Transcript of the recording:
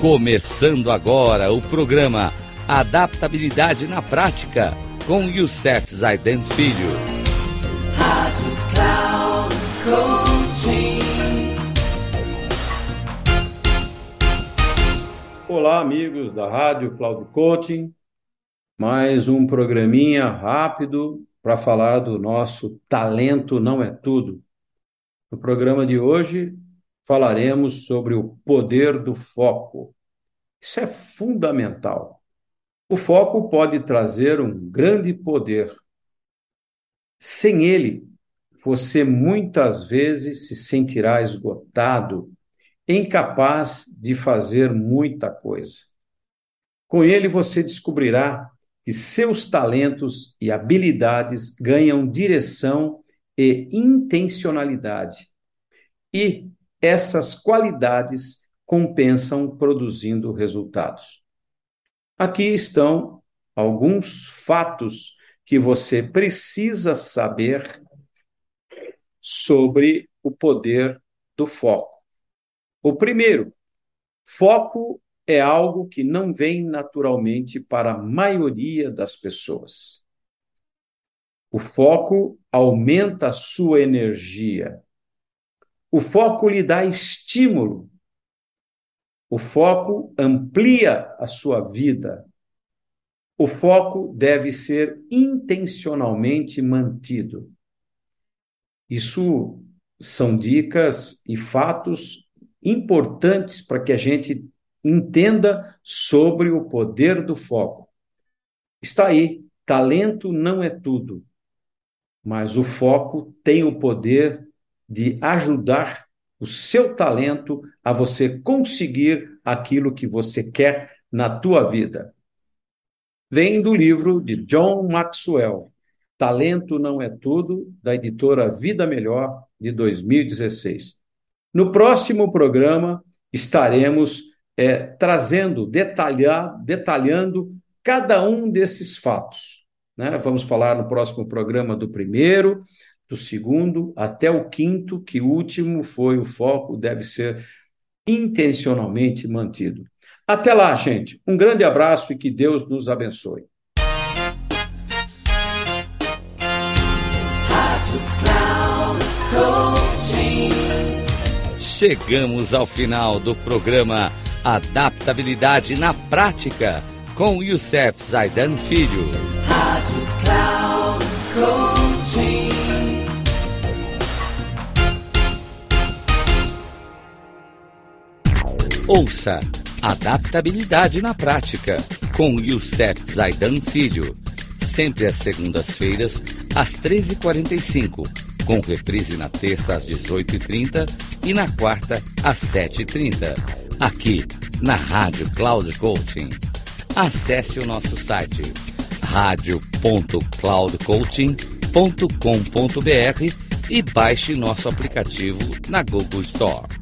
Começando agora o programa Adaptabilidade na Prática com Youssef Zaiden Filho. Rádio Cloud Coaching. Olá, amigos da Rádio Cloud Coaching. Mais um programinha rápido para falar do nosso talento não é tudo. No programa de hoje, falaremos sobre o poder do foco. Isso é fundamental. O foco pode trazer um grande poder. Sem ele, você muitas vezes se sentirá esgotado, incapaz de fazer muita coisa. Com ele, você descobrirá que seus talentos e habilidades ganham direção e intencionalidade. E essas qualidades compensam produzindo resultados. Aqui estão alguns fatos que você precisa saber sobre o poder do foco. O primeiro, foco é algo que não vem naturalmente para a maioria das pessoas. O foco aumenta a sua energia, o foco lhe dá estímulo. O foco amplia a sua vida. O foco deve ser intencionalmente mantido. Isso são dicas e fatos importantes para que a gente entenda sobre o poder do foco. Está aí, talento não é tudo, mas o foco tem o poder de ajudar o seu talento a você conseguir aquilo que você quer na tua vida. Vem do livro de John Maxwell, Talento Não É Tudo, da editora Vida Melhor, de 2016. No próximo programa, estaremos é, trazendo, detalhar, detalhando cada um desses fatos. Né? Vamos falar no próximo programa do primeiro, do segundo até o quinto, que último foi o foco, deve ser intencionalmente mantido. Até lá, gente. Um grande abraço e que Deus nos abençoe. Chegamos ao final do programa Adaptabilidade na Prática com Youssef Zaidan Filho. Rádio Cloud Coaching. Ouça Adaptabilidade na Prática com Youssef Zaidan Filho. Sempre às segundas-feiras, às 13h45, com reprise na terça às 18h30 e na quarta às 7h30, aqui na Rádio Cloud Coaching. Acesse o nosso site radio.cloudcoaching.com.br e baixe nosso aplicativo na Google Store.